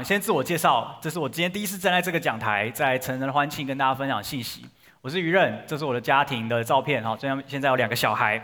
先自我介绍，这是我今天第一次站在这个讲台，在成人的欢庆跟大家分享信息。我是于任，这是我的家庭的照片，哈，这样现在有两个小孩。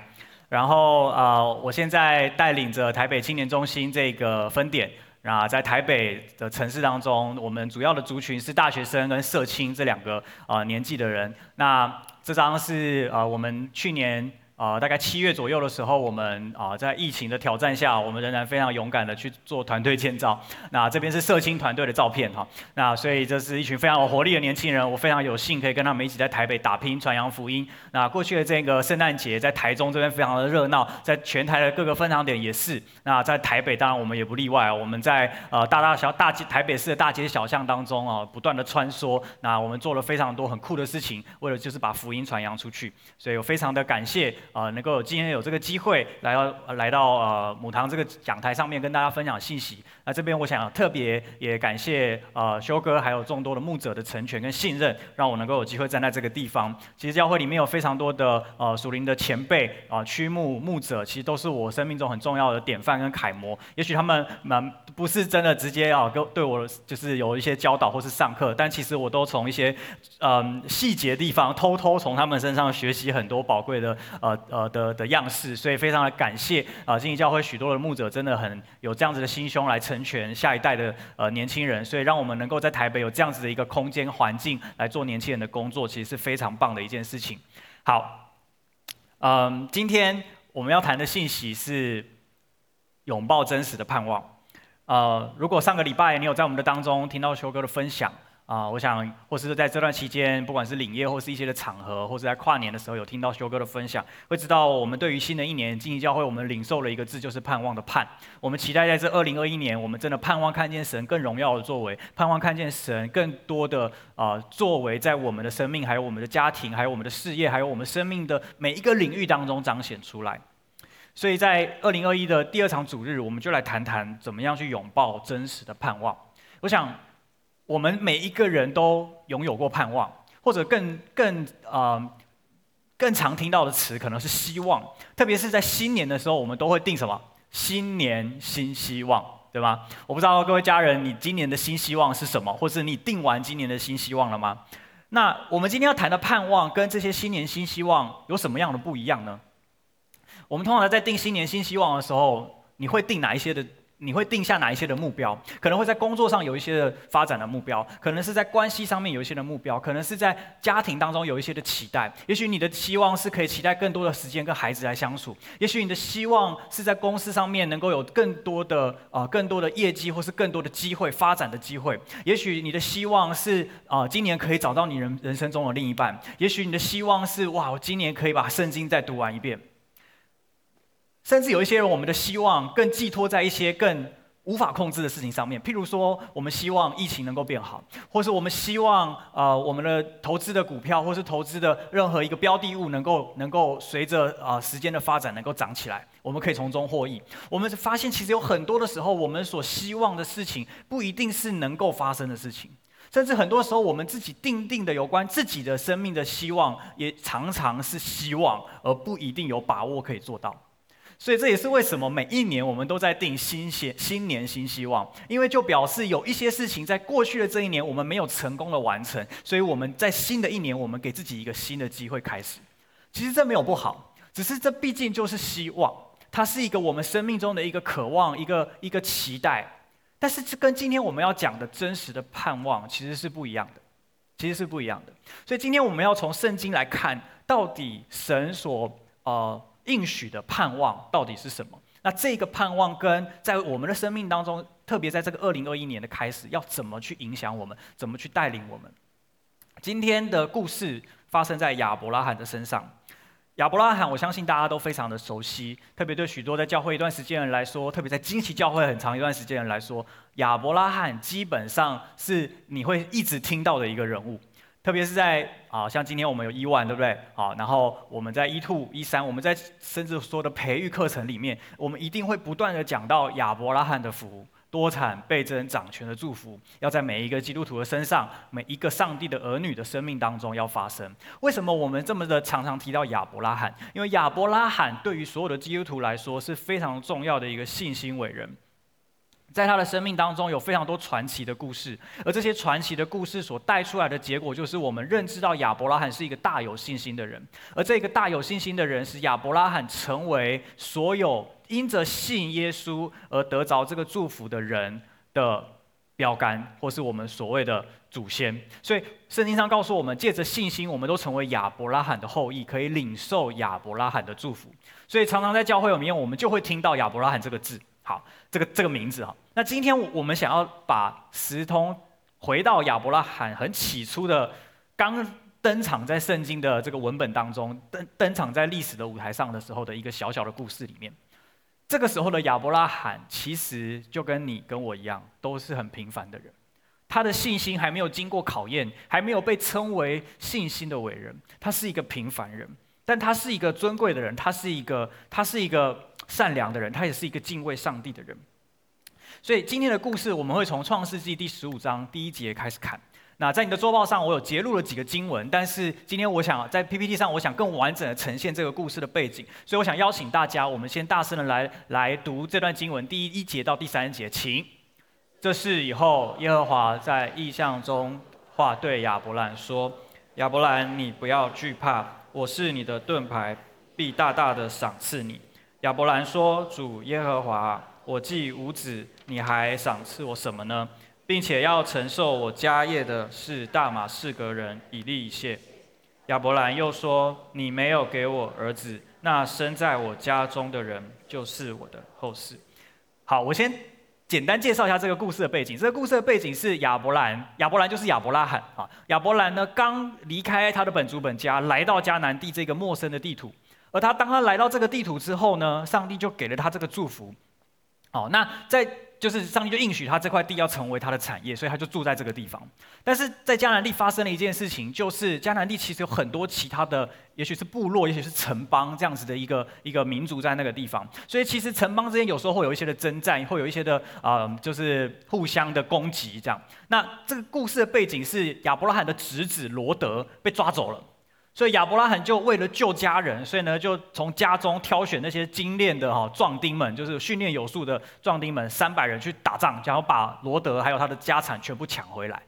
然后呃，我现在带领着台北青年中心这个分点，啊，在台北的城市当中，我们主要的族群是大学生跟社青这两个呃年纪的人。那这张是呃我们去年。啊、大概七月左右的时候，我们啊、在疫情的挑战下，我们仍然非常勇敢的去做团队建造。那这边是社青团队的照片哈。那所以这是一群非常有活力的年轻人，我非常有幸可以跟他们一起在台北打拼传扬福音。那过去的这个圣诞节在台中这边非常的热闹，在全台的各个分堂点也是。那在台北当然我们也不例外，我们在呃大大小大街台北市的大街小巷当中啊不断的穿梭。那我们做了非常多很酷的事情，为了就是把福音传扬出去。所以我非常的感谢。啊，能够今天有这个机会来到来到呃母堂这个讲台上面跟大家分享信息。那这边我想特别也感谢呃修哥还有众多的牧者的成全跟信任，让我能够有机会站在这个地方。其实教会里面有非常多的呃属灵的前辈啊、呃、区牧牧者，其实都是我生命中很重要的典范跟楷模。也许他们蛮不是真的直接啊跟对我就是有一些教导或是上课，但其实我都从一些嗯、细节地方偷偷从他们身上学习很多宝贵的呃。呃的的样式，所以非常的感谢啊，经营教会许多的牧者真的很有这样子的心胸来成全下一代的呃年轻人，所以让我们能够在台北有这样子的一个空间环境来做年轻人的工作，其实是非常棒的一件事情。好，嗯，今天我们要谈的信息是拥抱真实的盼望。呃，如果上个礼拜你有在我们的当中听到修哥的分享。啊、我想，或是在这段期间，不管是领业或是一些的场合，或是在跨年的时候，有听到修哥的分享，会知道我们对于新的一年，经营教会，我们领受了一个字，就是盼望的盼。我们期待在这二零二一年，我们真的盼望看见神更荣耀的作为，盼望看见神更多的啊、作为，在我们的生命，还有我们的家庭，还有我们的事业，还有我们生命的每一个领域当中彰显出来。所以在二零二一的第二场主日，我们就来谈谈怎么样去拥抱真实的盼望。我想。我们每一个人都拥有过盼望，或者更更啊、呃、更常听到的词可能是希望，特别是在新年的时候，我们都会定什么？新年新希望，对吗？我不知道各位家人，你今年的新希望是什么？或是你定完今年的新希望了吗？那我们今天要谈的盼望跟这些新年新希望有什么样的不一样呢？我们通常在定新年新希望的时候，你会定哪一些的？你会定下哪一些的目标？可能会在工作上有一些的发展的目标，可能是在关系上面有一些的目标，可能是在家庭当中有一些的期待。也许你的期望是可以期待更多的时间跟孩子来相处，也许你的希望是在公司上面能够有更多的啊、呃、更多的业绩或是更多的机会发展的机会。也许你的希望是啊、今年可以找到你人人生中的另一半。也许你的希望是哇我今年可以把圣经再读完一遍。甚至有一些人，我们的希望更寄托在一些更无法控制的事情上面，譬如说，我们希望疫情能够变好，或是我们希望啊、呃，我们的投资的股票，或是投资的任何一个标的物，能够能够随着啊、时间的发展能够涨起来，我们可以从中获益。我们发现，其实有很多的时候，我们所希望的事情，不一定是能够发生的事情，甚至很多时候，我们自己定定的有关自己的生命的希望，也常常是希望，而不一定有把握可以做到。所以这也是为什么每一年我们都在定新新新年新希望，因为就表示有一些事情在过去的这一年我们没有成功的完成，所以我们在新的一年我们给自己一个新的机会开始。其实这没有不好，只是这毕竟就是希望，它是一个我们生命中的一个渴望，一个一个期待。但是这跟今天我们要讲的真实的盼望其实是不一样的，其实是不一样的。所以今天我们要从圣经来看，到底神所呃。应许的盼望到底是什么？那这个盼望跟在我们的生命当中，特别在这个二零二一年的开始，要怎么去影响我们？怎么去带领我们？今天的故事发生在亚伯拉罕的身上。亚伯拉罕，我相信大家都非常的熟悉，特别对许多在教会一段时间的人来说，特别在惊奇教会很长一段时间人来说，亚伯拉罕基本上是你会一直听到的一个人物。特别是在啊，像今天我们有一万对不对？好，然后我们在 E2、E3，我们在甚至说的培育课程里面，我们一定会不断的讲到亚伯拉罕的福，多产倍增掌权的祝福，要在每一个基督徒的身上，每一个上帝的儿女的生命当中要发生。为什么我们这么的常常提到亚伯拉罕？因为亚伯拉罕对于所有的基督徒来说是非常重要的一个信心伟人。在他的生命当中有非常多传奇的故事，而这些传奇的故事所带出来的结果，就是我们认知到亚伯拉罕是一个大有信心的人，而这个大有信心的人，使亚伯拉罕成为所有因着信耶稣而得着这个祝福的人的标杆，或是我们所谓的祖先。所以圣经上告诉我们，借着信心，我们都成为亚伯拉罕的后裔，可以领受亚伯拉罕的祝福。所以常常在教会里面，我们就会听到亚伯拉罕这个字。好，这个这个名字哈，那今天我们想要把时通回到亚伯拉罕很起初的刚登场在圣经的这个文本当中，登登场在历史的舞台上的时候的一个小小的故事里面。这个时候的亚伯拉罕其实就跟你跟我一样，都是很平凡的人，他的信心还没有经过考验，还没有被称为信心的伟人，他是一个平凡人，但他是一个尊贵的人，他是一个他是一个。善良的人，他也是一个敬畏上帝的人。所以今天的故事，我们会从创世纪第十五章第一节开始看。那在你的周报上，我有截录了几个经文，但是今天我想在 PPT 上，我想更完整的呈现这个故事的背景。所以我想邀请大家，我们先大声的来来读这段经文，第一节到第三节，请。这是以后，耶和华在异象中话对亚伯兰说：“亚伯兰，你不要惧怕，我是你的盾牌，必大大的赏赐你。”亚伯兰说：“主耶和华，我既无子，你还赏赐我什么呢？并且要承受我家业的是大马士革人以利以谢。”亚伯兰又说：“你没有给我儿子，那生在我家中的人就是我的后嗣。”好，我先简单介绍一下这个故事的背景。这个故事的背景是亚伯兰，亚伯兰就是亚伯拉罕啊。亚伯兰呢，刚离开他的本族本家，来到迦南地这个陌生的地图。而他当他来到这个地图之后呢，上帝就给了他这个祝福。哦，那在就是上帝就应许他这块地要成为他的产业，所以他就住在这个地方。但是在迦南地发生了一件事情，就是迦南地其实有很多其他的，也许是部落，也许是城邦这样子的一个一个民族在那个地方。所以其实城邦之间有时候会有一些的征战，会有一些的、呃，就是互相的攻击这样。那这个故事的背景是亚伯拉罕的侄子罗德被抓走了。所以亚伯拉罕就为了救家人，所以呢就从家中挑选那些精练的哈壮丁们，就是训练有素的壮丁们，三百人去打仗，想要把罗德还有他的家产全部抢回来。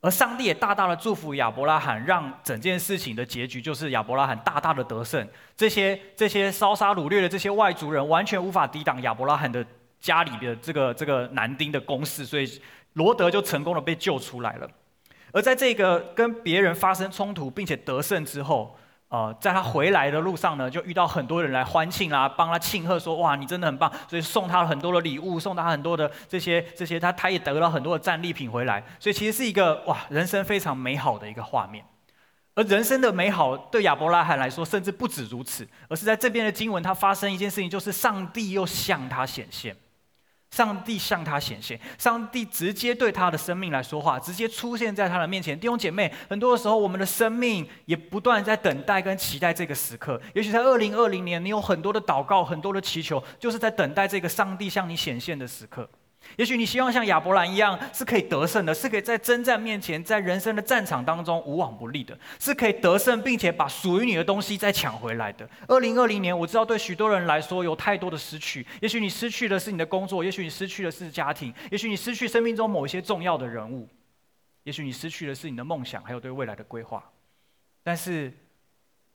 而上帝也大大的祝福亚伯拉罕，让整件事情的结局就是亚伯拉罕大大的得胜。这些这些烧杀掳掠的这些外族人完全无法抵挡亚伯拉罕的家里的这个这个男丁的攻势，所以罗德就成功的被救出来了。而在这个跟别人发生冲突并且得胜之后，呃，在他回来的路上呢，就遇到很多人来欢庆啊，帮他庆贺说：“哇，你真的很棒！”所以送他很多的礼物，送他很多的这些这些，他他也得了很多的战利品回来。所以其实是一个哇，人生非常美好的一个画面。而人生的美好对亚伯拉罕来说，甚至不止如此，而是在这边的经文，他发生一件事情，就是上帝又向他显现。上帝向他显现，上帝直接对他的生命来说话，直接出现在他的面前。弟兄姐妹，很多的时候，我们的生命也不断在等待跟期待这个时刻。也许在二零二零年，你有很多的祷告，很多的祈求，就是在等待这个上帝向你显现的时刻。也许你希望像亚伯兰一样是可以得胜的，是可以在征战面前，在人生的战场当中无往不利的，是可以得胜，并且把属于你的东西再抢回来的。二零二零年，我知道对许多人来说有太多的失去。也许你失去的是你的工作，也许你失去的是家庭，也许你失去生命中某一些重要的人物，也许你失去的是你的梦想，还有对未来的规划。但是，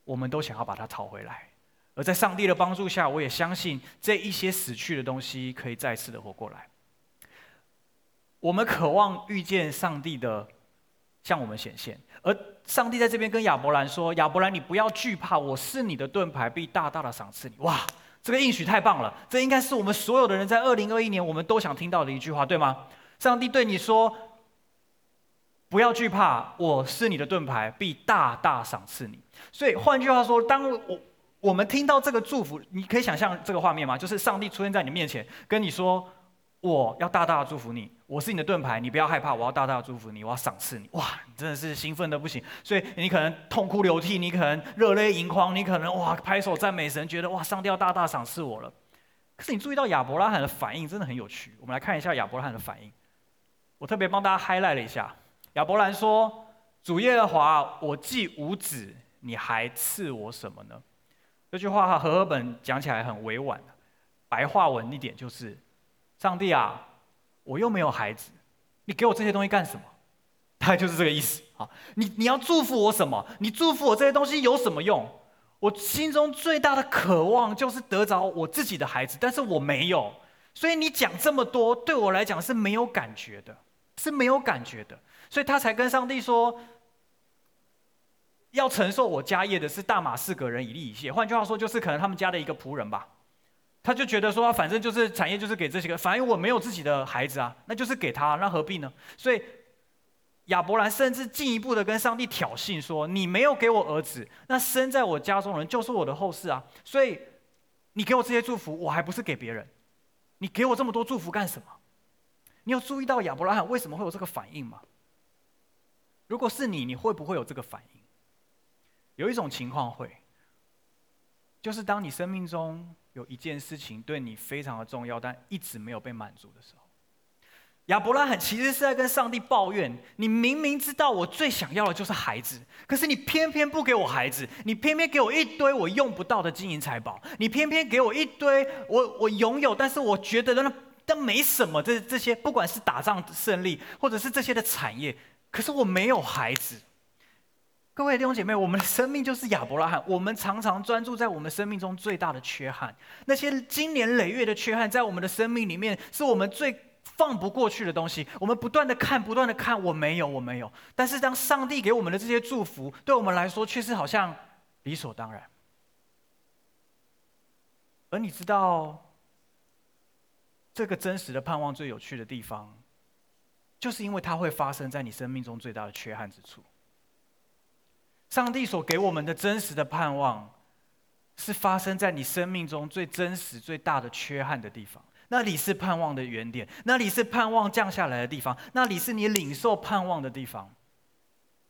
我们都想要把它讨回来。而在上帝的帮助下，我也相信这一些死去的东西可以再次的活过来。我们渴望遇见上帝的向我们显现，而上帝在这边跟亚伯兰说：“亚伯兰，你不要惧怕，我是你的盾牌，必大大的赏赐你。”哇，这个应许太棒了！这应该是我们所有的人在二零二一年我们都想听到的一句话，对吗？上帝对你说：“不要惧怕，我是你的盾牌，必大大赏赐你。”所以换句话说，当我我们听到这个祝福，你可以想象这个画面吗？就是上帝出现在你面前，跟你说。我要大大的祝福你，我是你的盾牌，你不要害怕，我要大大祝福你，我要赏赐你。哇，你真的是兴奋的不行，所以你可能痛哭流涕，你可能热泪盈眶，你可能哇拍手赞美神，觉得哇上帝要大大赏赐我了。可是你注意到亚伯拉罕的反应真的很有趣，我们来看一下亚伯拉罕的反应。我特别帮大家 highlight 了一下，亚伯兰说：“主耶和华，我既无子，你还赐我什么呢？”这句话哈和合本讲起来很委婉，白话文一点就是。上帝啊，我又没有孩子，你给我这些东西干什么？大概就是这个意思啊。你你要祝福我什么？你祝福我这些东西有什么用？我心中最大的渴望就是得着我自己的孩子，但是我没有，所以你讲这么多，对我来讲是没有感觉的，是没有感觉的，所以他才跟上帝说，要承受我家业的是大马士革人以利以谢，换句话说，就是可能他们家的一个仆人吧，他就觉得说，反正就是产业就是给这些个，反正我没有自己的孩子啊，那就是给他，那何必呢？所以。亚伯兰甚至进一步的跟上帝挑衅说：“你没有给我儿子，那生在我家中人就是我的后嗣啊！所以你给我这些祝福，我还不是给别人？你给我这么多祝福干什么？你有注意到亚伯拉罕为什么会有这个反应吗？如果是你，你会不会有这个反应？有一种情况会，就是当你生命中有一件事情对你非常的重要，但一直没有被满足的时候。”亚伯拉罕其实是在跟上帝抱怨：“你明明知道我最想要的就是孩子，可是你偏偏不给我孩子，你偏偏给我一堆我用不到的金银财宝，你偏偏给我一堆我我拥有，但是我觉得那那没什么。这这些不管是打仗胜利，或者是这些的产业，可是我没有孩子。各位弟兄姐妹，我们的生命就是亚伯拉罕，我们常常专注在我们生命中最大的缺憾，那些经年累月的缺憾，在我们的生命里面是我们最。”放不过去的东西，我们不断的看，不断的看，我没有，我没有。但是当上帝给我们的这些祝福，对我们来说却是好像理所当然。而你知道，这个真实的盼望最有趣的地方，就是因为它会发生在你生命中最大的缺憾之处。上帝所给我们的真实的盼望，是发生在你生命中最真实、最大的缺憾的地方。那里是盼望的原点，那里是盼望降下来的地方，那里是你领受盼望的地方，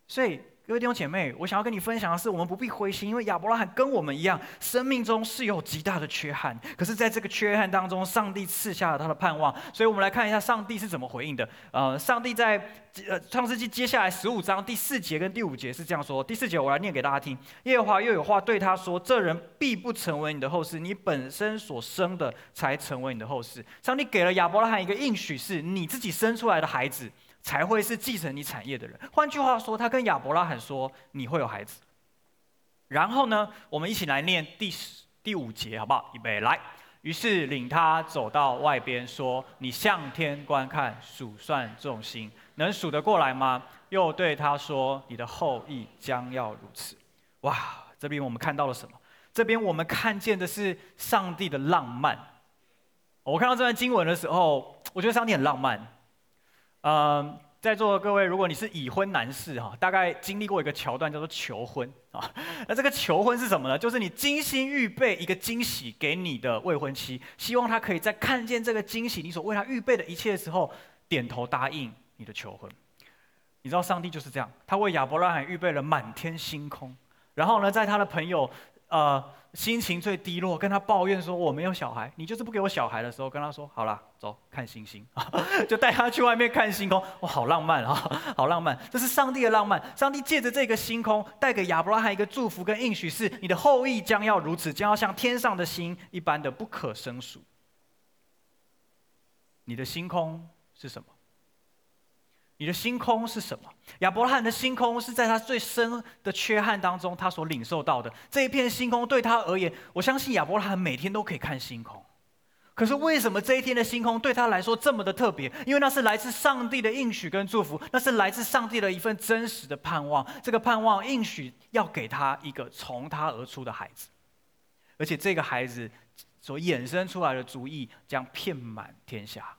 所以。各位弟兄姐妹，我想要跟你分享的是，我们不必灰心，因为亚伯拉罕跟我们一样，生命中是有极大的缺憾。可是，在这个缺憾当中，上帝赐下了他的盼望。所以，我们来看一下上帝是怎么回应的。呃，上帝在呃创世纪接下来十五章第四节跟第五节是这样说：第四节我来念给大家听。耶和华又有话对他说：“这人必不成为你的后嗣，你本身所生的才成为你的后嗣。”上帝给了亚伯拉罕一个应许，是你自己生出来的孩子。才会是继承你产业的人。换句话说，他跟亚伯拉罕说：“你会有孩子。”然后呢，我们一起来念第第五节，好不好？预备来。于是领他走到外边，说：“你向天观看，数算众星，能数得过来吗？”又对他说：“你的后裔将要如此。”哇，这边我们看到了什么？这边我们看见的是上帝的浪漫。我看到这段经文的时候，我觉得上帝很浪漫。嗯，在座的各位，如果你是已婚男士哈，大概经历过一个桥段叫做求婚啊。那这个求婚是什么呢？就是你精心预备一个惊喜给你的未婚妻，希望她可以在看见这个惊喜，你所为她预备的一切的时候，点头答应你的求婚。你知道上帝就是这样，他为亚伯拉罕预备了满天星空，然后呢，在他的朋友。呃，心情最低落，跟他抱怨说我没有小孩，你就是不给我小孩的时候，跟他说好了，走看星星，就带他去外面看星空，哇，好浪漫啊，好浪漫，这是上帝的浪漫。上帝借着这个星空，带给亚伯拉罕一个祝福跟应许，是你的后裔将要如此，将要像天上的星一般的不可胜数。你的星空是什么？你的星空是什么？亚伯拉罕的星空是在他最深的缺憾当中，他所领受到的这一片星空对他而言，我相信亚伯拉罕每天都可以看星空。可是为什么这一天的星空对他来说这么的特别？因为那是来自上帝的应许跟祝福，那是来自上帝的一份真实的盼望。这个盼望应许要给他一个从他而出的孩子，而且这个孩子所衍生出来的主意将遍满天下。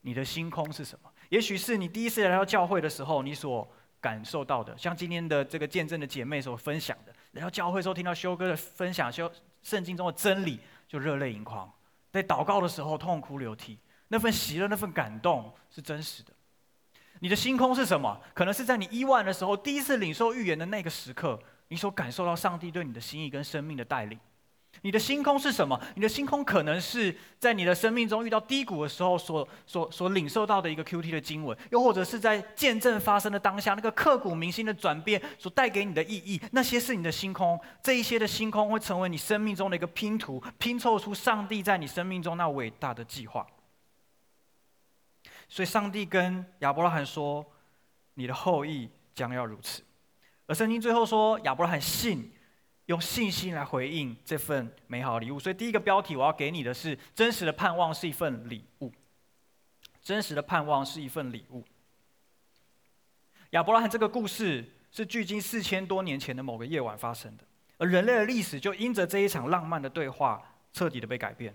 你的星空是什么？也许是你第一次来到教会的时候，你所感受到的，像今天的这个见证的姐妹所分享的，来到教会时候听到修哥的分享，修圣经中的真理，就热泪盈眶；在祷告的时候痛哭流涕，那份喜乐、那份感动是真实的。你的星空是什么？可能是在你一万的时候，第一次领受预言的那个时刻，你所感受到上帝对你的心意跟生命的带领。你的星空是什么？你的星空可能是在你的生命中遇到低谷的时候所所所领受到的一个 QT 的经文，又或者是在见证发生的当下那个刻骨铭心的转变所带给你的意义，那些是你的星空。这一些的星空会成为你生命中的一个拼图，拼凑出上帝在你生命中那伟大的计划。所以上帝跟亚伯拉罕说：“你的后裔将要如此。”而圣经最后说，亚伯拉罕信，用信心来回应这份美好礼物。所以第一个标题我要给你的是：真实的盼望是一份礼物。真实的盼望是一份礼物。亚伯拉罕这个故事是距今四千多年前的某个夜晚发生的，而人类的历史就因着这一场浪漫的对话，彻底的被改变。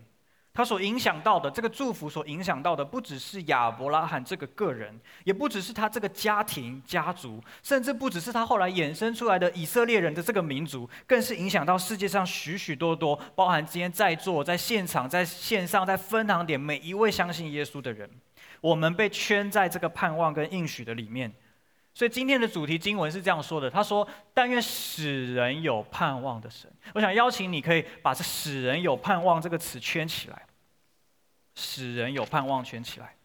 他所影响到的这个祝福，所影响到的不只是亚伯拉罕这个个人，也不只是他这个家庭家族，甚至不只是他后来衍生出来的以色列人的这个民族，更是影响到世界上许许多多，包含今天在座、在现场、在线上、在分堂点每一位相信耶稣的人。我们被圈在这个盼望跟应许的里面，所以今天的主题经文是这样说的：他说，但愿使人有盼望的神。我想邀请你可以把这“使人有盼望”这个词圈起来。使人有盼望，圈起来。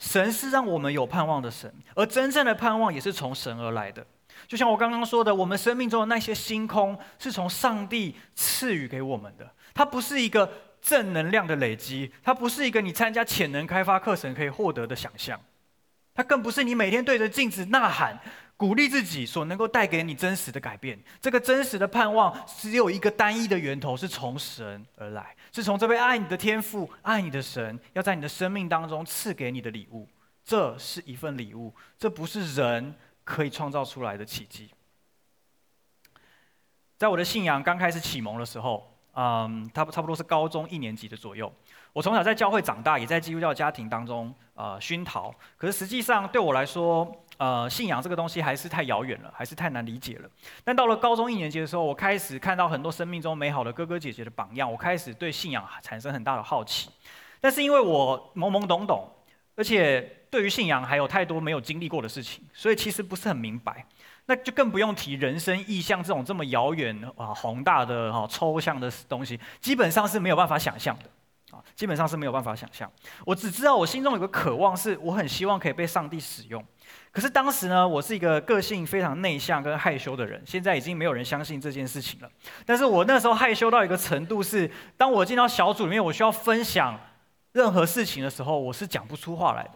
神是让我们有盼望的神，而真正的盼望也是从神而来的。就像我刚刚说的，我们生命中的那些星空是从上帝赐予给我们的，它不是一个正能量的累积，它不是一个你参加潜能开发课程可以获得的想象，它更不是你每天对着镜子呐喊。鼓励自己所能够带给你真实的改变，这个真实的盼望只有一个单一的源头，是从神而来，是从这位爱你的天父、爱你的神要在你的生命当中赐给你的礼物。这是一份礼物，这不是人可以创造出来的奇迹。在我的信仰刚开始启蒙的时候，嗯，差不差不多是高中一年级的左右。我从小在教会长大，也在基督教家庭当中呃熏陶。可是实际上对我来说，呃，信仰这个东西还是太遥远了，还是太难理解了。但到了高中一年级的时候，我开始看到很多生命中美好的哥哥姐姐的榜样，我开始对信仰产生很大的好奇。但是因为我懵懵懂懂，而且对于信仰还有太多没有经历过的事情，所以其实不是很明白。那就更不用提人生意象这种这么遥远啊宏大的哈抽象的东西，基本上是没有办法想象的啊，基本上是没有办法想象。我只知道我心中有个渴望，是我很希望可以被上帝使用。可是当时呢，我是一个个性非常内向跟害羞的人。现在已经没有人相信这件事情了。但是我那时候害羞到一个程度是，当我进到小组里面，我需要分享任何事情的时候，我是讲不出话来的。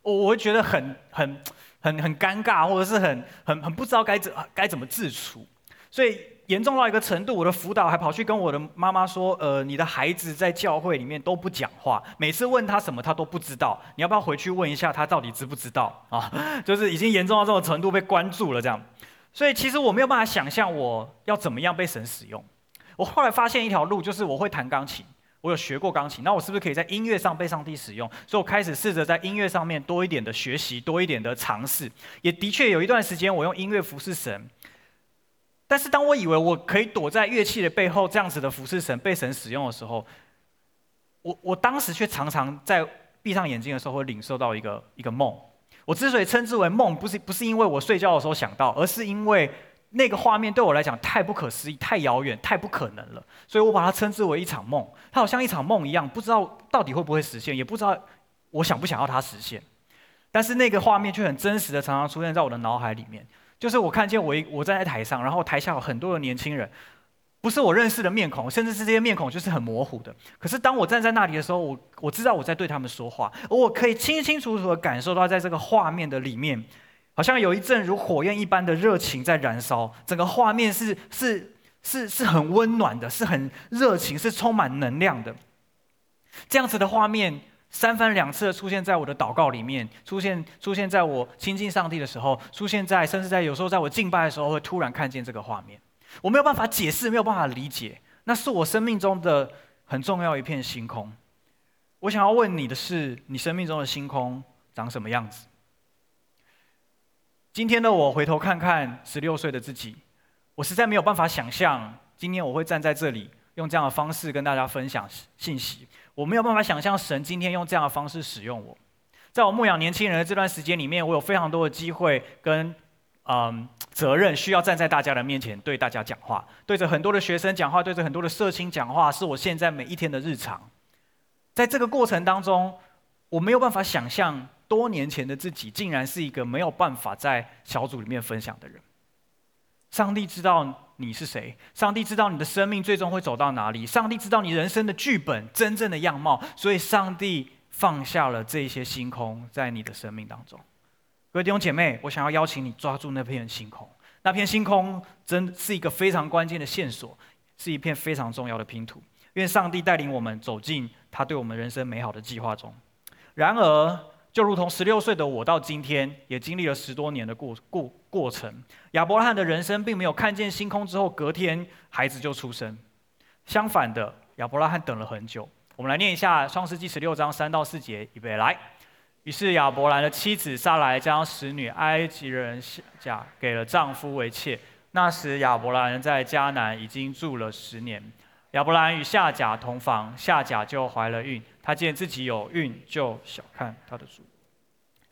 我我会觉得很很很很尴尬，或者是很很很不知道该怎该怎么自处。所以。严重到一个程度，我的辅导还跑去跟我的妈妈说：“呃，你的孩子在教会里面都不讲话，每次问他什么他都不知道，你要不要回去问一下他到底知不知道 啊？”就是已经严重到这种程度被关注了这样。所以其实我没有办法想象我要怎么样被神使用。我后来发现一条路，就是我会弹钢琴，我有学过钢琴，那我是不是可以在音乐上被上帝使用？所以我开始试着在音乐上面多一点的学习，多一点的尝试。也的确有一段时间，我用音乐服侍神。但是当我以为我可以躲在乐器的背后，这样子的服侍神、被神使用的时候，我我当时却常常在闭上眼睛的时候会领受到一个一个梦。我之所以称之为梦，不是不是因为我睡觉的时候想到，而是因为那个画面对我来讲太不可思议、太遥远、太不可能了，所以我把它称之为一场梦。它好像一场梦一样，不知道到底会不会实现，也不知道我想不想要它实现。但是那个画面却很真实的，常常出现在我的脑海里面。就是我看见我一我站在台上，然后台下有很多的年轻人，不是我认识的面孔，甚至是这些面孔就是很模糊的。可是当我站在那里的时候，我我知道我在对他们说话，而我可以清清楚楚的感受到，在这个画面的里面，好像有一阵如火焰一般的热情在燃烧，整个画面是是是是很温暖的，是很热情，是充满能量的。这样子的画面。三番两次的出现在我的祷告里面，出现出现在我亲近上帝的时候，出现在甚至在有时候在我敬拜的时候，会突然看见这个画面。我没有办法解释，没有办法理解，那是我生命中的很重要一片星空。我想要问你的是，你生命中的星空长什么样子？今天的我回头看看十六岁的自己，我实在没有办法想象，今天我会站在这里，用这样的方式跟大家分享信息。我没有办法想象神今天用这样的方式使用我，在我牧养年轻人的这段时间里面，我有非常多的机会跟嗯责任，需要站在大家的面前对大家讲话，对着很多的学生讲话，对着很多的社青讲话，是我现在每一天的日常。在这个过程当中，我没有办法想象多年前的自己竟然是一个没有办法在小组里面分享的人。上帝知道。你是谁？上帝知道你的生命最终会走到哪里。上帝知道你人生的剧本真正的样貌，所以上帝放下了这些星空在你的生命当中。各位弟兄姐妹，我想要邀请你抓住那片星空，那片星空真是一个非常关键的线索，是一片非常重要的拼图。愿上帝带领我们走进他对我们人生美好的计划中。然而，就如同十六岁的我到今天也经历了十多年的过过过程，亚伯拉罕的人生并没有看见星空之后，隔天孩子就出生。相反的，亚伯拉罕等了很久。我们来念一下《创世记》十六章三到四节，预备来。于是亚伯兰的妻子撒莱将使女埃及人夏甲给了丈夫为妾。那时亚伯兰在迦南已经住了十年。亚伯兰与夏甲同房，夏甲就怀了孕。他见自己有孕，就小看他的主。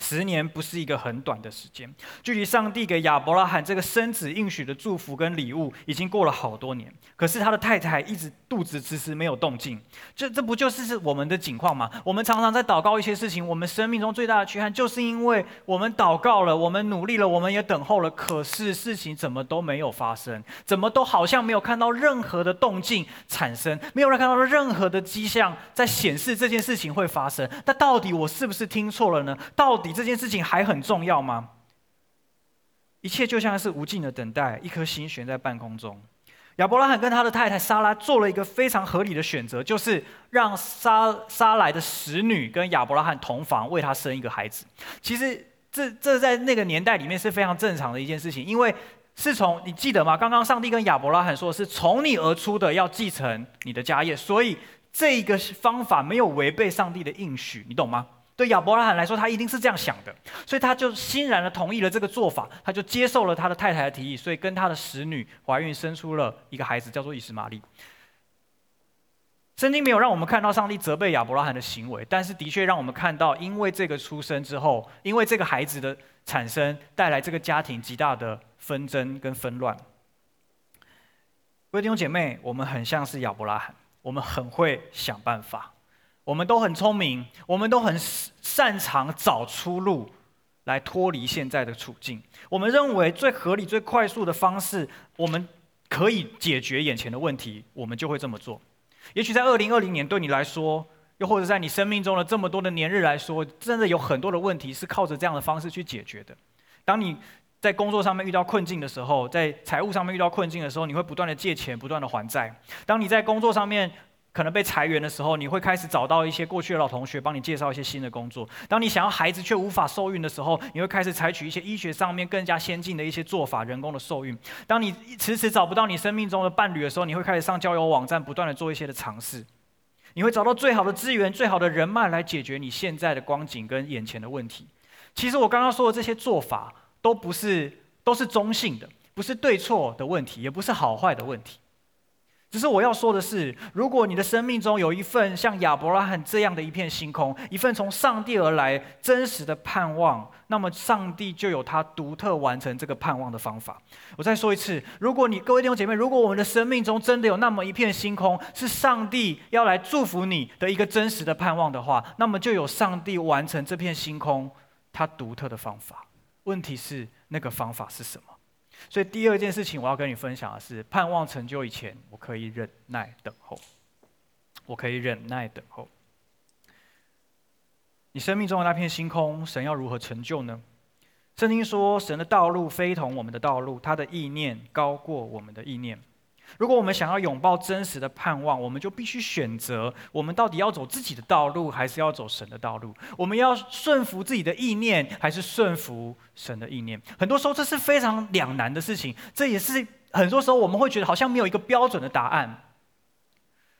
十年不是一个很短的时间，距离上帝给亚伯拉罕这个生子应许的祝福跟礼物已经过了好多年。可是他的太太一直肚子迟迟没有动静，这这不就是是我们的境况吗？我们常常在祷告一些事情，我们生命中最大的缺憾，就是因为我们祷告了，我们努力了，我们也等候了，可是事情怎么都没有发生，怎么都好像没有看到任何的动静产生，没有人看到任何的迹象在显示这件事情会发生。那到底我是不是听错了呢？到底？这件事情还很重要吗？一切就像是无尽的等待，一颗心悬在半空中。亚伯拉罕跟他的太太莎拉做了一个非常合理的选择，就是让莎莎莱的使女跟亚伯拉罕同房，为他生一个孩子。其实这这在那个年代里面是非常正常的一件事情，因为是从你记得吗？刚刚上帝跟亚伯拉罕说，是从你而出的要继承你的家业，所以这个方法没有违背上帝的应许，你懂吗？对亚伯拉罕来说，他一定是这样想的，所以他就欣然的同意了这个做法，他就接受了他的太太的提议，所以跟他的使女怀孕，生出了一个孩子，叫做以实玛利。圣经没有让我们看到上帝责备亚伯拉罕的行为，但是的确让我们看到，因为这个出生之后，因为这个孩子的产生，带来这个家庭极大的纷争跟纷乱。各位弟兄姐妹，我们很像是亚伯拉罕，我们很会想办法。我们都很聪明，我们都很擅长找出路来脱离现在的处境。我们认为最合理、最快速的方式，我们可以解决眼前的问题，我们就会这么做。也许在二零二零年对你来说，又或者在你生命中的这么多的年日来说，真的有很多的问题是靠着这样的方式去解决的。当你在工作上面遇到困境的时候，在财务上面遇到困境的时候，你会不断的借钱，不断的还债。当你在工作上面，可能被裁员的时候，你会开始找到一些过去的老同学帮你介绍一些新的工作。当你想要孩子却无法受孕的时候，你会开始采取一些医学上面更加先进的一些做法，人工的受孕。当你迟迟找不到你生命中的伴侣的时候，你会开始上交友网站，不断的做一些的尝试。你会找到最好的资源、最好的人脉来解决你现在的光景跟眼前的问题。其实我刚刚说的这些做法都不是，都是中性的，不是对错的问题，也不是好坏的问题。只是我要说的是，如果你的生命中有一份像亚伯拉罕这样的一片星空，一份从上帝而来真实的盼望，那么上帝就有他独特完成这个盼望的方法。我再说一次，如果你各位弟兄姐妹，如果我们的生命中真的有那么一片星空，是上帝要来祝福你的一个真实的盼望的话，那么就有上帝完成这片星空他独特的方法。问题是那个方法是什么？所以第二件事情我要跟你分享的是，盼望成就以前，我可以忍耐等候。我可以忍耐等候。你生命中的那片星空，神要如何成就呢？圣经说，神的道路非同我们的道路，他的意念高过我们的意念。如果我们想要拥抱真实的盼望，我们就必须选择：我们到底要走自己的道路，还是要走神的道路？我们要顺服自己的意念，还是顺服神的意念？很多时候，这是非常两难的事情。这也是很多时候我们会觉得好像没有一个标准的答案。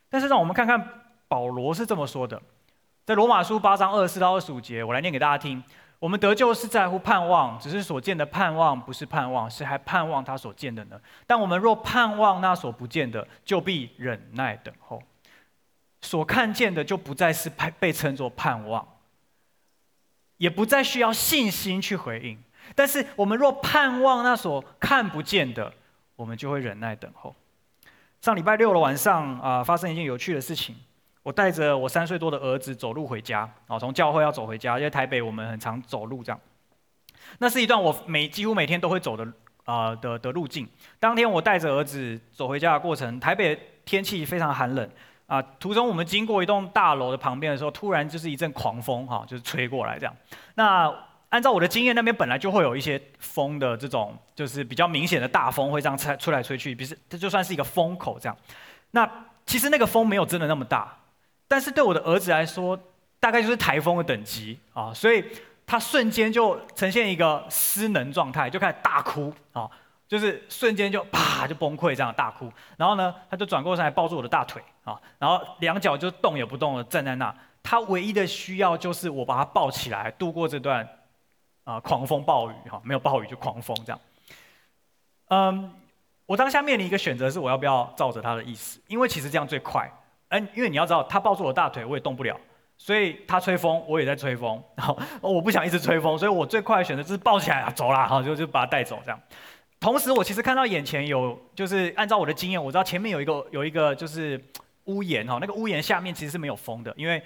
但是，让我们看看保罗是这么说的，在罗马书八章二十四到二十五节，我来念给大家听。我们得救是在乎盼望，只是所见的盼望不是盼望，是还盼望他所见的呢。但我们若盼望那所不见的，就必忍耐等候。所看见的就不再是被称作盼望，也不再需要信心去回应。但是我们若盼望那所看不见的，我们就会忍耐等候。上礼拜六的晚上啊、呃，发生一件有趣的事情。我带着我三岁多的儿子走路回家，啊，从教会要走回家，因为台北我们很常走路这样。那是一段我每几乎每天都会走的啊、的的路径。当天我带着儿子走回家的过程，台北天气非常寒冷，啊，途中我们经过一栋大楼的旁边的时候，突然就是一阵狂风哈，就是吹过来这样。那按照我的经验，那边本来就会有一些风的这种，就是比较明显的大风会这样吹出来吹去，比如这就算是一个风口这样。那其实那个风没有真的那么大，但是对我的儿子来说，大概就是台风的等级啊，所以他瞬间就呈现一个失能状态，就开始大哭啊。就是瞬间就啪就崩溃，这样大哭，然后呢，他就转过身来抱住我的大腿啊，然后两脚就动也不动的站在那。他唯一的需要就是我把他抱起来，度过这段啊狂风暴雨哈，没有暴雨就狂风这样。嗯，我当下面临一个选择是我要不要照着他的意思，因为其实这样最快。嗯，因为你要知道，他抱住我大腿，我也动不了，所以他吹风，我也在吹风。然后我不想一直吹风，所以我最快的选择就是抱起来啊，走啦，哈就就把他带走这样。同时，我其实看到眼前有，就是按照我的经验，我知道前面有一个有一个就是屋檐哈，那个屋檐下面其实是没有风的，因为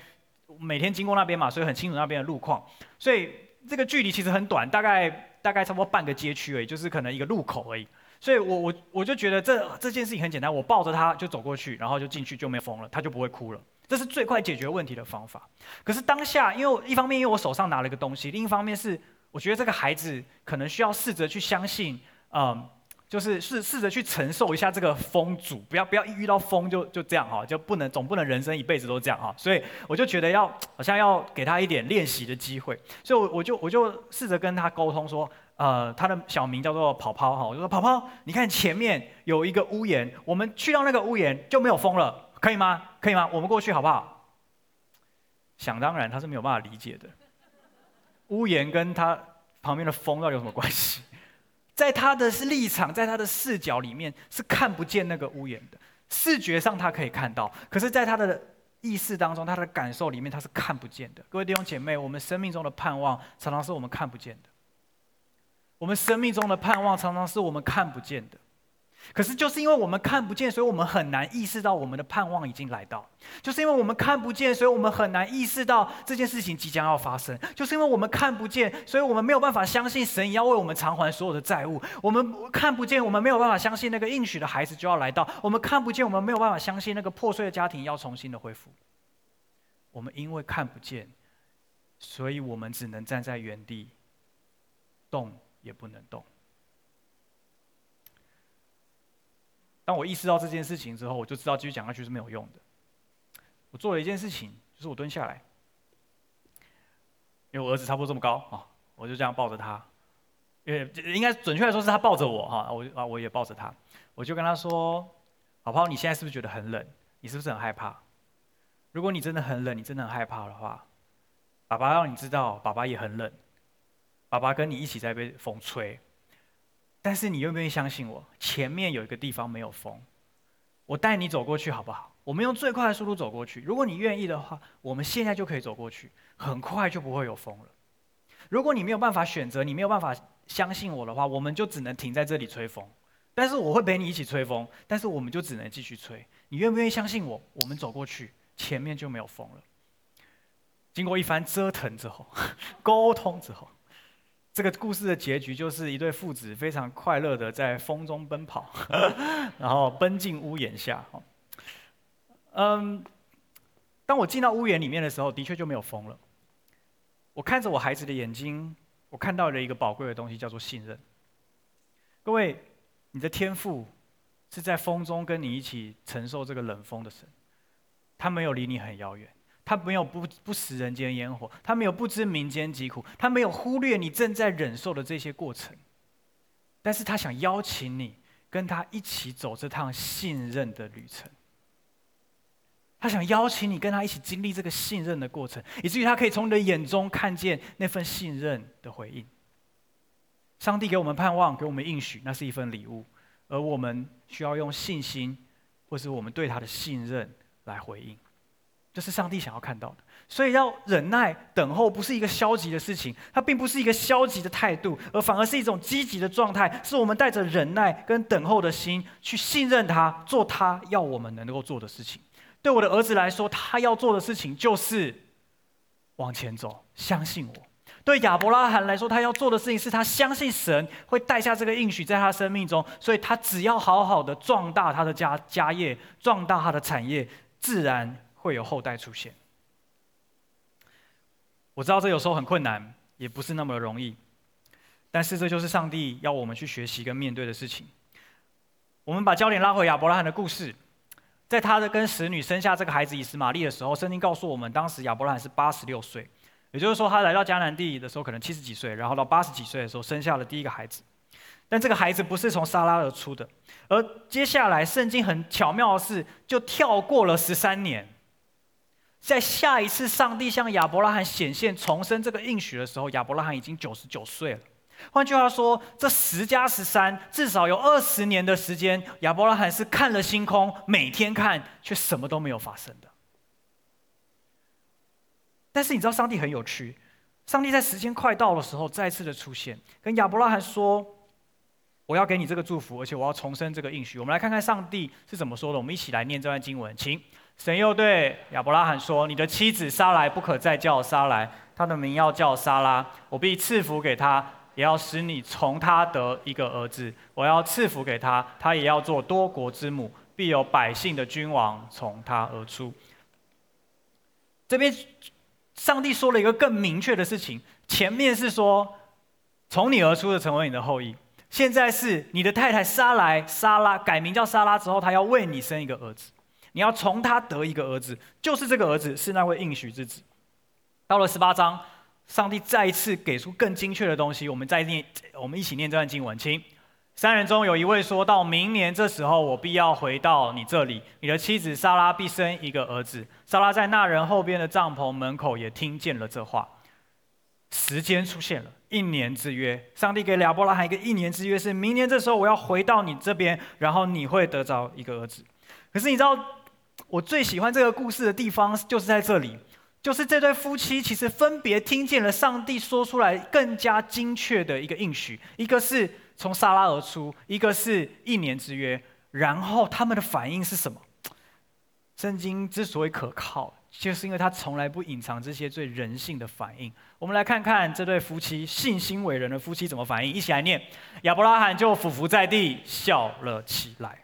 每天经过那边嘛，所以很清楚那边的路况，所以这个距离其实很短，大概大概差不多半个街区而已，就是可能一个路口而已。所以我我我就觉得这这件事情很简单，我抱着他就走过去，然后就进去就没风了，他就不会哭了，这是最快解决问题的方法。可是当下，因为一方面因为我手上拿了一个东西，另一方面是我觉得这个孩子可能需要试着去相信。嗯，就是试试着去承受一下这个风阻，不要不要一遇到风就就这样哈，就不能总不能人生一辈子都这样哈，所以我就觉得要好像要给他一点练习的机会，所以我我就我就试着跟他沟通说，呃，他的小名叫做跑跑哈，我就说跑跑，你看前面有一个屋檐，我们去到那个屋檐就没有风了，可以吗？可以吗？我们过去好不好？想当然他是没有办法理解的，屋檐跟他旁边的风到底有什么关系？在他的立场，在他的视角里面是看不见那个屋檐的，视觉上他可以看到，可是，在他的意识当中，他的感受里面他是看不见的。各位弟兄姐妹，我们生命中的盼望常常是我们看不见的，我们生命中的盼望常常是我们看不见的。可是，就是因为我们看不见，所以我们很难意识到我们的盼望已经来到。就是因为我们看不见，所以我们很难意识到这件事情即将要发生。就是因为我们看不见，所以我们没有办法相信神要为我们偿还所有的债务。我们看不见，我们没有办法相信那个应许的孩子就要来到。我们看不见，我们没有办法相信那个破碎的家庭要重新的恢复。我们因为看不见，所以我们只能站在原地，动也不能动。当我意识到这件事情之后，我就知道继续讲下去是没有用的。我做了一件事情，就是我蹲下来，因为我儿子差不多这么高啊，我就这样抱着他，因为应该准确来说是他抱着我哈，我啊我也抱着他，我就跟他说：“宝宝，你现在是不是觉得很冷？你是不是很害怕？如果你真的很冷，你真的很害怕的话，爸爸让你知道，爸爸也很冷，爸爸跟你一起在被风吹。”但是你愿不愿意相信我？前面有一个地方没有风，我带你走过去好不好？我们用最快的速度走过去。如果你愿意的话，我们现在就可以走过去，很快就不会有风了。如果你没有办法选择，你没有办法相信我的话，我们就只能停在这里吹风。但是我会陪你一起吹风，但是我们就只能继续吹。你愿不愿意相信我？我们走过去，前面就没有风了。经过一番折腾之后，沟通之后。这个故事的结局就是一对父子非常快乐的在风中奔跑，然后奔进屋檐下。嗯，当我进到屋檐里面的时候，的确就没有风了。我看着我孩子的眼睛，我看到了一个宝贵的东西，叫做信任。各位，你的天赋是在风中跟你一起承受这个冷风的神，他没有离你很遥远。他没有不不食人间烟火，他没有不知民间疾苦，他没有忽略你正在忍受的这些过程，但是他想邀请你跟他一起走这趟信任的旅程。他想邀请你跟他一起经历这个信任的过程，以至于他可以从你的眼中看见那份信任的回应。上帝给我们盼望，给我们应许，那是一份礼物，而我们需要用信心，或是我们对他的信任来回应。这是上帝想要看到的，所以要忍耐等候，不是一个消极的事情，它并不是一个消极的态度，而反而是一种积极的状态，是我们带着忍耐跟等候的心去信任他，做他要我们能够做的事情。对我的儿子来说，他要做的事情就是往前走，相信我；对亚伯拉罕来说，他要做的事情是他相信神会带下这个应许在他生命中，所以他只要好好的壮大他的家家业，壮大他的产业。自然会有后代出现。我知道这有时候很困难，也不是那么容易，但是这就是上帝要我们去学习跟面对的事情。我们把焦点拉回亚伯拉罕的故事，在他的跟使女生下这个孩子以实玛利的时候，圣经告诉我们，当时亚伯拉罕是八十六岁，也就是说，他来到迦南地的时候可能七十几岁，然后到八十几岁的时候生下了第一个孩子。但这个孩子不是从撒拉而出的，而接下来圣经很巧妙的是，就跳过了十三年，在下一次上帝向亚伯拉罕显现重生这个应许的时候，亚伯拉罕已经九十九岁了。换句话说，这十加十三，至少有二十年的时间，亚伯拉罕是看了星空，每天看，却什么都没有发生的。但是你知道，上帝很有趣，上帝在时间快到的时候，再次的出现，跟亚伯拉罕说：“我要给你这个祝福，而且我要重生这个应许。”我们来看看上帝是怎么说的。我们一起来念这段经文，请。神又对亚伯拉罕说：“你的妻子撒莱不可再叫撒莱，她的名要叫撒拉。我必赐福给她。”也要使你从她得一个儿子，我要赐福给她，她也要做多国之母，必有百姓的君王从她而出。这边上帝说了一个更明确的事情，前面是说从你而出的成为你的后裔，现在是你的太太撒莱撒拉改名叫撒拉之后，他要为你生一个儿子，你要从他得一个儿子，就是这个儿子是那位应许之子。到了十八章。上帝再一次给出更精确的东西，我们再念，我们一起念这段经文，请。三人中有一位说到：“明年这时候，我必要回到你这里，你的妻子撒拉必生一个儿子。”撒拉在那人后边的帐篷门口也听见了这话。时间出现了，一年之约。上帝给亚伯拉罕一个一年之约，是明年这时候我要回到你这边，然后你会得着一个儿子。可是你知道，我最喜欢这个故事的地方就是在这里。就是这对夫妻其实分别听见了上帝说出来更加精确的一个应许，一个是从撒拉而出，一个是一年之约。然后他们的反应是什么？圣经之所以可靠，就是因为他从来不隐藏这些最人性的反应。我们来看看这对夫妻信心伟人的夫妻怎么反应。一起来念：亚伯拉罕就俯伏在地，笑了起来。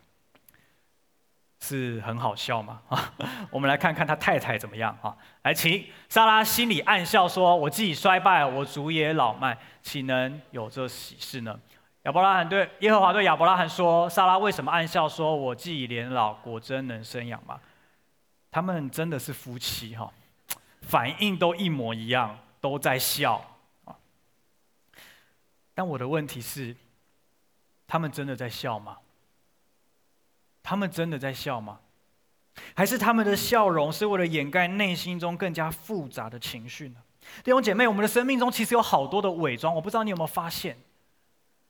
是很好笑吗？啊，我们来看看他太太怎么样啊？来，请莎拉心里暗笑说：“我自己衰败，我主也老迈，岂能有这喜事呢？”亚伯拉罕对耶和华对亚伯拉罕说：“莎拉为什么暗笑？说我既已年老，果真能生养吗？”他们真的是夫妻哈，反应都一模一样，都在笑啊。但我的问题是，他们真的在笑吗？他们真的在笑吗？还是他们的笑容是为了掩盖内心中更加复杂的情绪呢？弟兄姐妹，我们的生命中其实有好多的伪装，我不知道你有没有发现？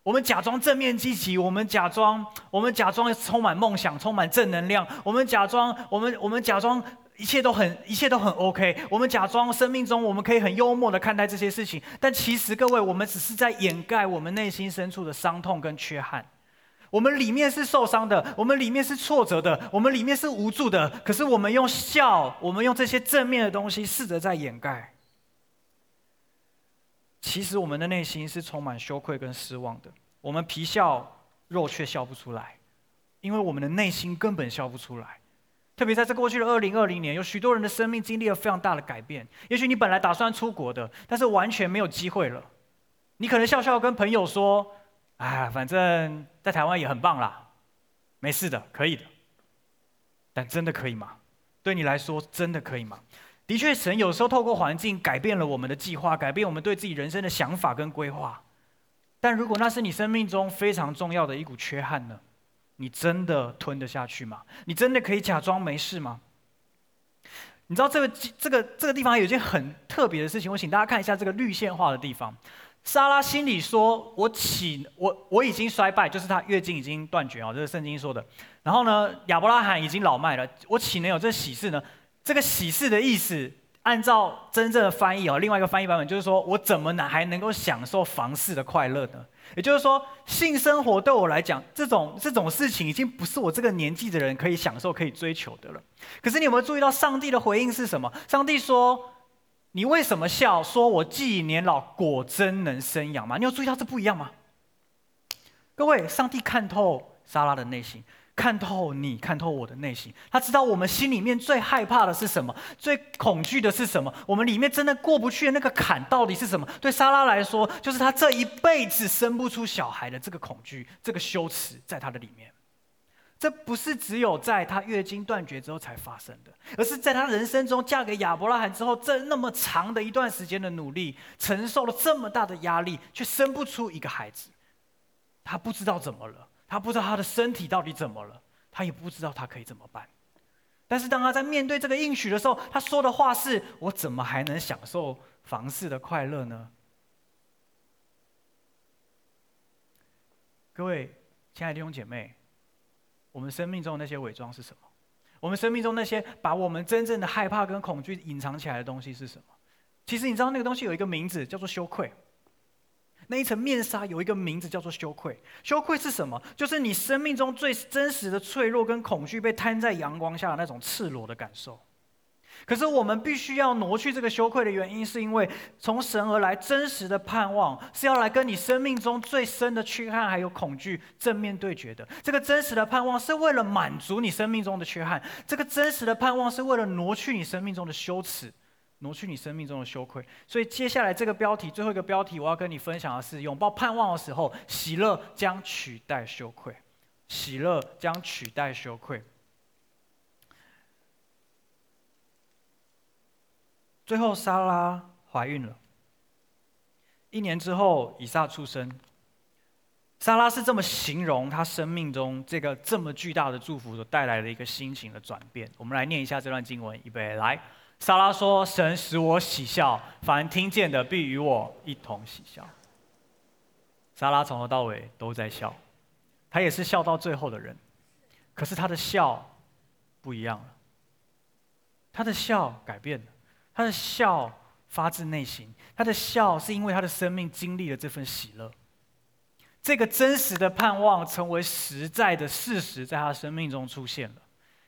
我们假装正面积极，我们假装，我们假装充满梦想，充满正能量，我们假装，我们我们假装一切都很一切都很 OK，我们假装生命中我们可以很幽默的看待这些事情，但其实各位，我们只是在掩盖我们内心深处的伤痛跟缺憾。我们里面是受伤的，我们里面是挫折的，我们里面是无助的。可是我们用笑，我们用这些正面的东西，试着在掩盖。其实我们的内心是充满羞愧跟失望的。我们皮笑肉却笑不出来，因为我们的内心根本笑不出来。特别在这过去的二零二零年，有许多人的生命经历了非常大的改变。也许你本来打算出国的，但是完全没有机会了。你可能笑笑跟朋友说。哎，反正在台湾也很棒啦，没事的，可以的。但真的可以吗？对你来说，真的可以吗？的确，神有时候透过环境改变了我们的计划，改变我们对自己人生的想法跟规划。但如果那是你生命中非常重要的一股缺憾呢？你真的吞得下去吗？你真的可以假装没事吗？你知道这个这个这个地方有一件很特别的事情，我请大家看一下这个绿线画的地方。莎拉心里说：“我岂我我已经衰败，就是她月经已经断绝啊，这是圣经说的。然后呢，亚伯拉罕已经老迈了，我岂能有这喜事呢？这个喜事的意思，按照真正的翻译哦，另外一个翻译版本就是说，我怎么能还能够享受房事的快乐呢？也就是说，性生活对我来讲，这种这种事情已经不是我这个年纪的人可以享受、可以追求的了。可是你有没有注意到上帝的回应是什么？上帝说。”你为什么笑？说我既已年老，果真能生养吗？你有注意到这不一样吗？各位，上帝看透莎拉的内心，看透你，看透我的内心。他知道我们心里面最害怕的是什么，最恐惧的是什么，我们里面真的过不去的那个坎到底是什么？对莎拉来说，就是她这一辈子生不出小孩的这个恐惧，这个羞耻，在她的里面。这不是只有在她月经断绝之后才发生的，而是在她人生中嫁给亚伯拉罕之后，这那么长的一段时间的努力，承受了这么大的压力，却生不出一个孩子。她不知道怎么了。她不知道她的身体到底怎么了，她也不知道她可以怎么办。但是当她在面对这个应许的时候，她说的话是：“我怎么还能享受房事的快乐呢？”各位亲爱的弟兄姐妹，我们生命中的那些伪装是什么？我们生命中那些把我们真正的害怕跟恐惧隐藏起来的东西是什么？其实你知道那个东西有一个名字，叫做羞愧。那一层面纱有一个名字叫做羞愧。羞愧是什么？就是你生命中最真实的脆弱跟恐惧被摊在阳光下的那种赤裸的感受。可是我们必须要挪去这个羞愧的原因，是因为从神而来真实的盼望是要来跟你生命中最深的缺憾还有恐惧正面对决的。这个真实的盼望是为了满足你生命中的缺憾，这个真实的盼望是为了挪去你生命中的羞耻。挪去你生命中的羞愧，所以接下来这个标题，最后一个标题，我要跟你分享的是：拥抱盼望的时候，喜乐将取代羞愧。喜乐将取代羞愧。最后，莎拉怀孕了。一年之后，以撒出生。莎拉是这么形容她生命中这个这么巨大的祝福所带来的一个心情的转变。我们来念一下这段经文，预备来。莎拉说：“神使我喜笑，凡听见的必与我一同喜笑。”莎拉从头到尾都在笑，她也是笑到最后的人。可是她的笑不一样了，她的笑改变了，他的笑发自内心，他的笑是因为他的生命经历了这份喜乐，这个真实的盼望成为实在的事实，在他生命中出现了。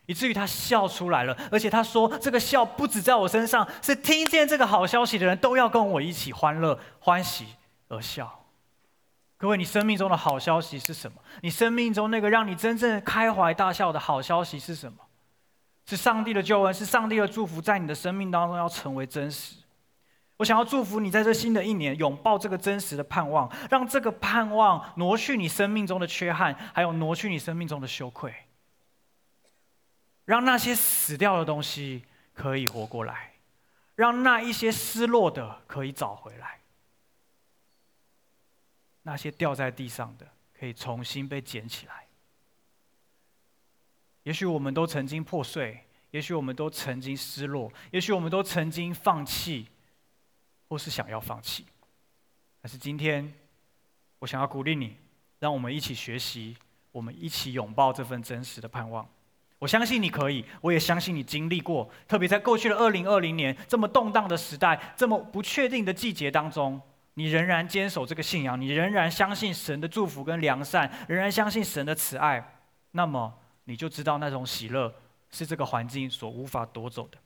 以至于他笑出来了，而且他说：“这个笑不止在我身上，是听见这个好消息的人都要跟我一起欢乐、欢喜而笑。”各位，你生命中的好消息是什么？你生命中那个让你真正开怀大笑的好消息是什么？是上帝的救恩，是上帝的祝福，在你的生命当中要成为真实。我想要祝福你，在这新的一年拥抱这个真实的盼望，让这个盼望挪去你生命中的缺憾，还有挪去你生命中的羞愧。让那些死掉的东西可以活过来，让那一些失落的可以找回来，那些掉在地上的可以重新被捡起来。也许我们都曾经破碎，也许我们都曾经失落，也许我们都曾经放弃，或是想要放弃。但是今天，我想要鼓励你，让我们一起学习，我们一起拥抱这份真实的盼望。我相信你可以，我也相信你经历过。特别在过去的二零二零年这么动荡的时代，这么不确定的季节当中，你仍然坚守这个信仰，你仍然相信神的祝福跟良善，仍然相信神的慈爱，那么你就知道那种喜乐是这个环境所无法夺走的。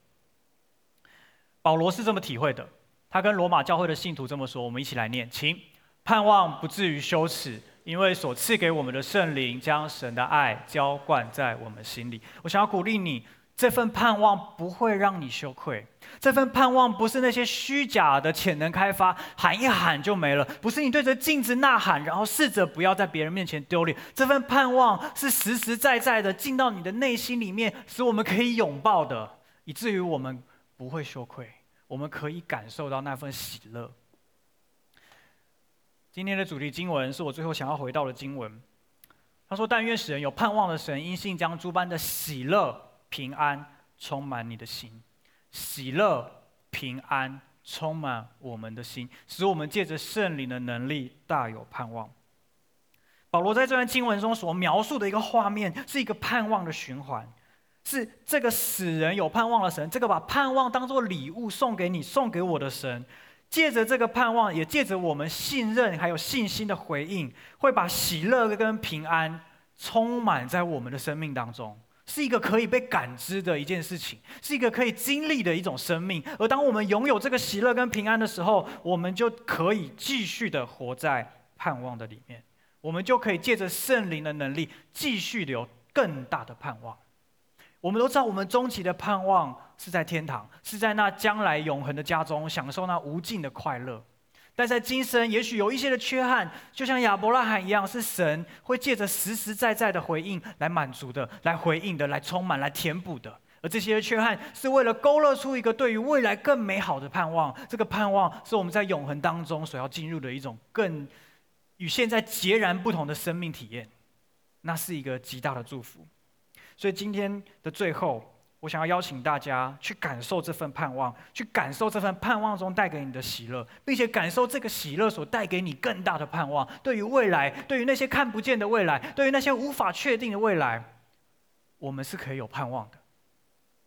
保罗是这么体会的，他跟罗马教会的信徒这么说。我们一起来念，请盼望不至于羞耻。因为所赐给我们的圣灵将神的爱浇灌在我们心里，我想要鼓励你，这份盼望不会让你羞愧。这份盼望不是那些虚假的潜能开发，喊一喊就没了；不是你对着镜子呐喊，然后试着不要在别人面前丢脸。这份盼望是实实在在的进到你的内心里面，使我们可以拥抱的，以至于我们不会羞愧，我们可以感受到那份喜乐。今天的主题经文是我最后想要回到的经文。他说：“但愿使人有盼望的神，因信将诸般的喜乐、平安充满你的心。喜乐、平安充满我们的心，使我们借着圣灵的能力大有盼望。”保罗在这段经文中所描述的一个画面，是一个盼望的循环，是这个使人有盼望的神，这个把盼望当作礼物送给你、送给我的神。借着这个盼望，也借着我们信任还有信心的回应，会把喜乐跟平安充满在我们的生命当中，是一个可以被感知的一件事情，是一个可以经历的一种生命。而当我们拥有这个喜乐跟平安的时候，我们就可以继续的活在盼望的里面，我们就可以借着圣灵的能力，继续的有更大的盼望。我们都知道，我们终极的盼望是在天堂，是在那将来永恒的家中，享受那无尽的快乐。但在今生，也许有一些的缺憾，就像亚伯拉罕一样，是神会借着实实在在的回应来满足的，来回应的，来充满，来填补的。而这些缺憾，是为了勾勒出一个对于未来更美好的盼望。这个盼望，是我们在永恒当中所要进入的一种更与现在截然不同的生命体验。那是一个极大的祝福。所以今天的最后，我想要邀请大家去感受这份盼望，去感受这份盼望中带给你的喜乐，并且感受这个喜乐所带给你更大的盼望。对于未来，对于那些看不见的未来，对于那些无法确定的未来，我们是可以有盼望的，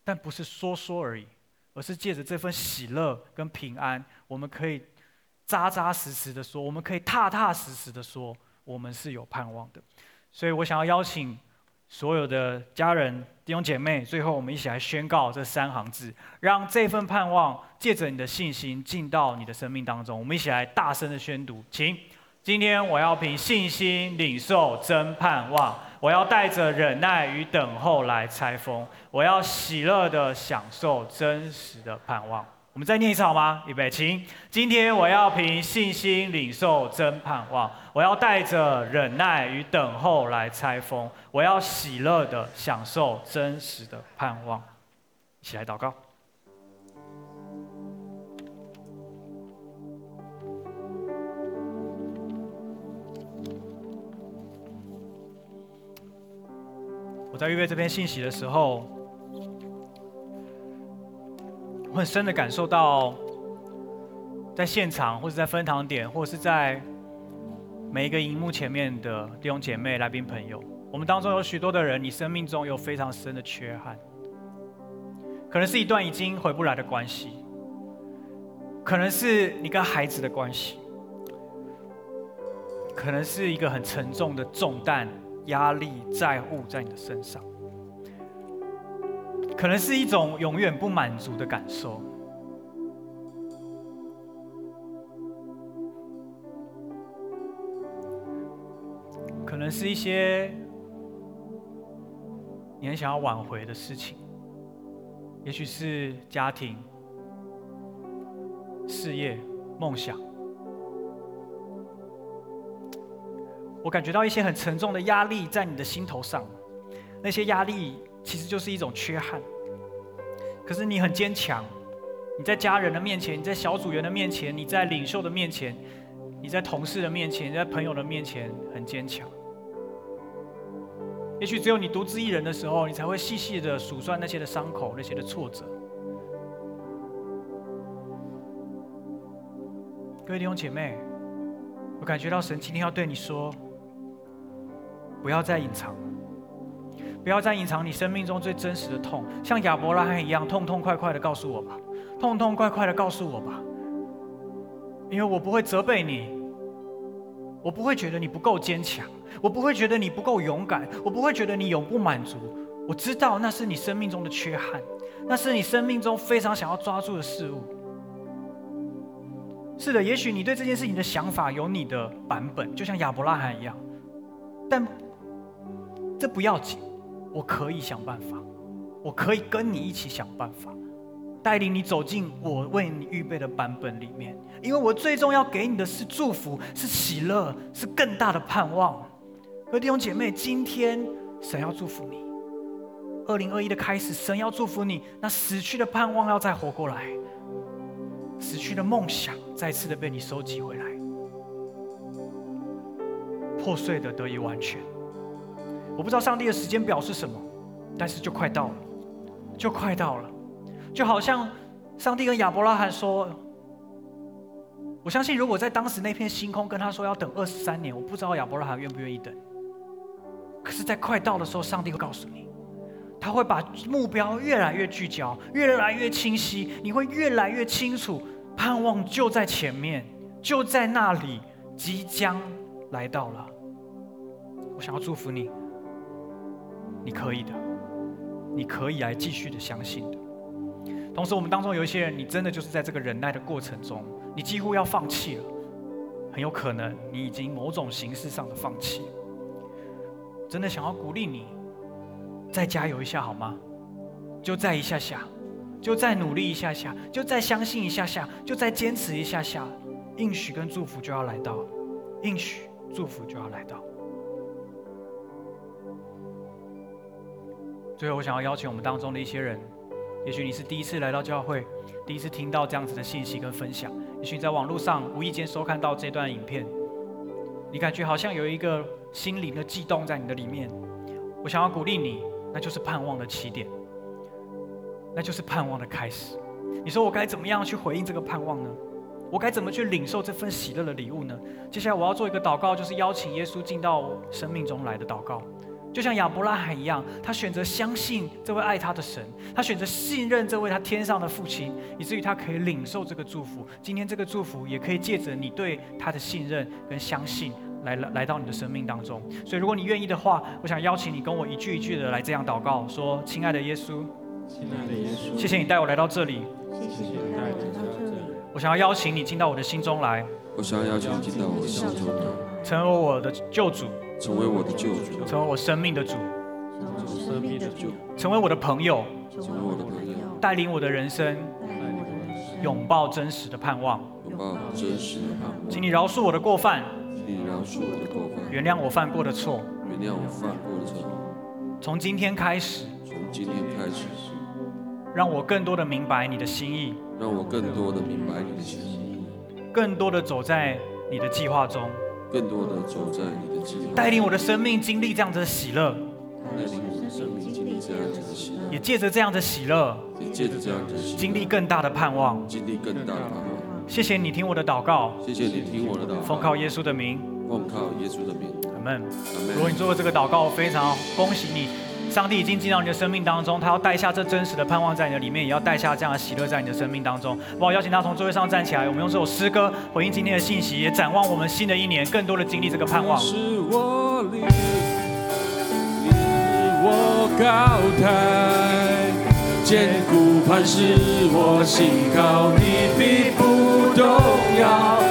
但不是说说而已，而是借着这份喜乐跟平安，我们可以扎扎实实的说，我们可以踏踏实实的说，我们是有盼望的。所以我想要邀请。所有的家人、弟兄姐妹，最后我们一起来宣告这三行字，让这份盼望借着你的信心进到你的生命当中。我们一起来大声的宣读，请。今天我要凭信心领受真盼望，我要带着忍耐与等候来拆封，我要喜乐的享受真实的盼望。我们再念一次好吗？预备，请。今天我要凭信心领受真盼望，我要带着忍耐与等候来拆封，我要喜乐的享受真实的盼望。一起来祷告。我在预备这篇信息的时候。我很深的感受到，在现场，或者在分堂点，或者是在每一个荧幕前面的弟兄姐妹、来宾朋友，我们当中有许多的人，你生命中有非常深的缺憾，可能是一段已经回不来的关系，可能是你跟孩子的关系，可能是一个很沉重的重担、压力、债务在你的身上。可能是一种永远不满足的感受，可能是一些你很想要挽回的事情，也许是家庭、事业、梦想。我感觉到一些很沉重的压力在你的心头上，那些压力。其实就是一种缺憾，可是你很坚强，你在家人的面前，你在小组员的面前，你在领袖的面前，你在同事的面前，你在朋友的面前很坚强。也许只有你独自一人的时候，你才会细细的数算那些的伤口，那些的挫折。各位弟兄姐妹，我感觉到神今天要对你说，不要再隐藏。不要再隐藏你生命中最真实的痛，像亚伯拉罕一样痛痛快快的告诉我吧，痛痛快快的告诉我吧，因为我不会责备你，我不会觉得你不够坚强，我不会觉得你不够勇敢，我不会觉得你永不满足。我知道那是你生命中的缺憾，那是你生命中非常想要抓住的事物。是的，也许你对这件事情的想法有你的版本，就像亚伯拉罕一样，但这不要紧。我可以想办法，我可以跟你一起想办法，带领你走进我为你预备的版本里面。因为我最终要给你的是祝福，是喜乐，是更大的盼望。各位弟兄姐妹，今天神要祝福你，二零二一的开始，神要祝福你。那死去的盼望要再活过来，死去的梦想再次的被你收集回来，破碎的得以完全。我不知道上帝的时间表是什么，但是就快到了，就快到了，就好像上帝跟亚伯拉罕说：“我相信，如果在当时那片星空跟他说要等二十三年，我不知道亚伯拉罕愿不愿意等。可是，在快到的时候，上帝会告诉你，他会把目标越来越聚焦，越来越清晰，你会越来越清楚，盼望就在前面，就在那里，即将来到了。我想要祝福你。”你可以的，你可以来继续的相信的。同时，我们当中有一些人，你真的就是在这个忍耐的过程中，你几乎要放弃了，很有可能你已经某种形式上的放弃。真的想要鼓励你，再加油一下好吗？就再一下下，就再努力一下下，就再相信一下下，就再坚持一下下，应许跟祝福就要来到，应许祝福就要来到。最后，我想要邀请我们当中的一些人，也许你是第一次来到教会，第一次听到这样子的信息跟分享，也许你在网络上无意间收看到这段影片，你感觉好像有一个心灵的悸动在你的里面。我想要鼓励你，那就是盼望的起点，那就是盼望的开始。你说我该怎么样去回应这个盼望呢？我该怎么去领受这份喜乐的礼物呢？接下来我要做一个祷告，就是邀请耶稣进到生命中来的祷告。就像亚伯拉罕一样，他选择相信这位爱他的神，他选择信任这位他天上的父亲，以至于他可以领受这个祝福。今天这个祝福也可以借着你对他的信任跟相信，来来来到你的生命当中。所以，如果你愿意的话，我想邀请你跟我一句一句的来这样祷告：说，亲爱的耶稣，亲爱的耶稣，谢谢你带我来到这里，谢谢你带我来到这里。我想要邀请你进到我的心中来，我想要邀请你进到我的心中来，成为我的救主。成为我的救主，成为我生命的主，成为生命的主，成为我的朋友，成为我的朋友，带领我的人生，拥抱真实的盼望，拥抱真实的盼望。请你饶恕我的过犯，请你饶恕我的过犯，原谅我犯过的错，原谅我犯过的错。从今天开始，从今天开始，让我更多的明白你的心意，让我更多的明白你的心意，更多的走在你的计划中。更多的走在你的计划，带领我的生命经历这样子的喜乐，带领我的生命经历这样子的喜乐，也借着这样的喜乐，也借着这样的喜乐，经历更大的盼望，经历更大的盼望。谢谢你听我的祷告，谢谢你听我的祷告，奉靠耶稣的名，奉靠耶稣的名，阿门。如果你做了这个祷告，我非常恭喜你。上帝已经进到你的生命当中，他要带下这真实的盼望在你的里面，也要带下这样的喜乐在你的生命当中。我邀请他从座位上站起来，我们用这首诗歌回应今天的信息，也展望我们新的一年，更多的经历这个盼望。是我，你我高台，坚固磐石我信靠，你必不动摇。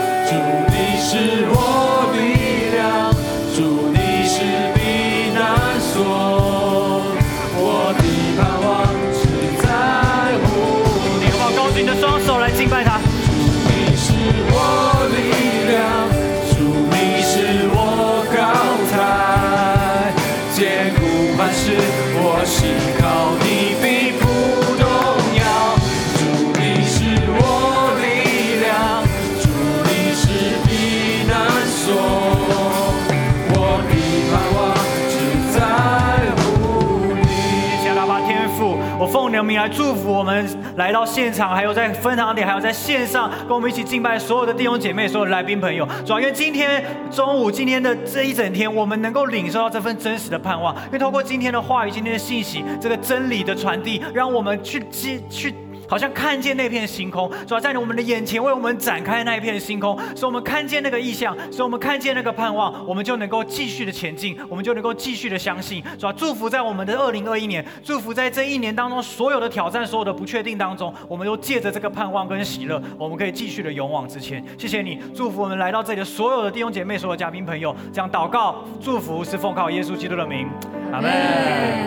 来祝福我们来到现场，还有在分堂点，还有在线上跟我们一起敬拜所有的弟兄姐妹、所有的来宾朋友。主要因为今天中午、今天的这一整天，我们能够领受到这份真实的盼望，因为透过今天的话语、今天的信息，这个真理的传递，让我们去接去。好像看见那片星空，主要在我们的眼前为我们展开那一片星空，使我们看见那个意象，使我们看见那个盼望，我们就能够继续的前进，我们就能够继续的相信。主要祝福在我们的二零二一年，祝福在这一年当中所有的挑战、所有的不确定当中，我们都借着这个盼望跟喜乐，我们可以继续的勇往直前。谢谢你，祝福我们来到这里的所有的弟兄姐妹、所有嘉宾朋友，这样祷告祝福是奉靠耶稣基督的名，阿门。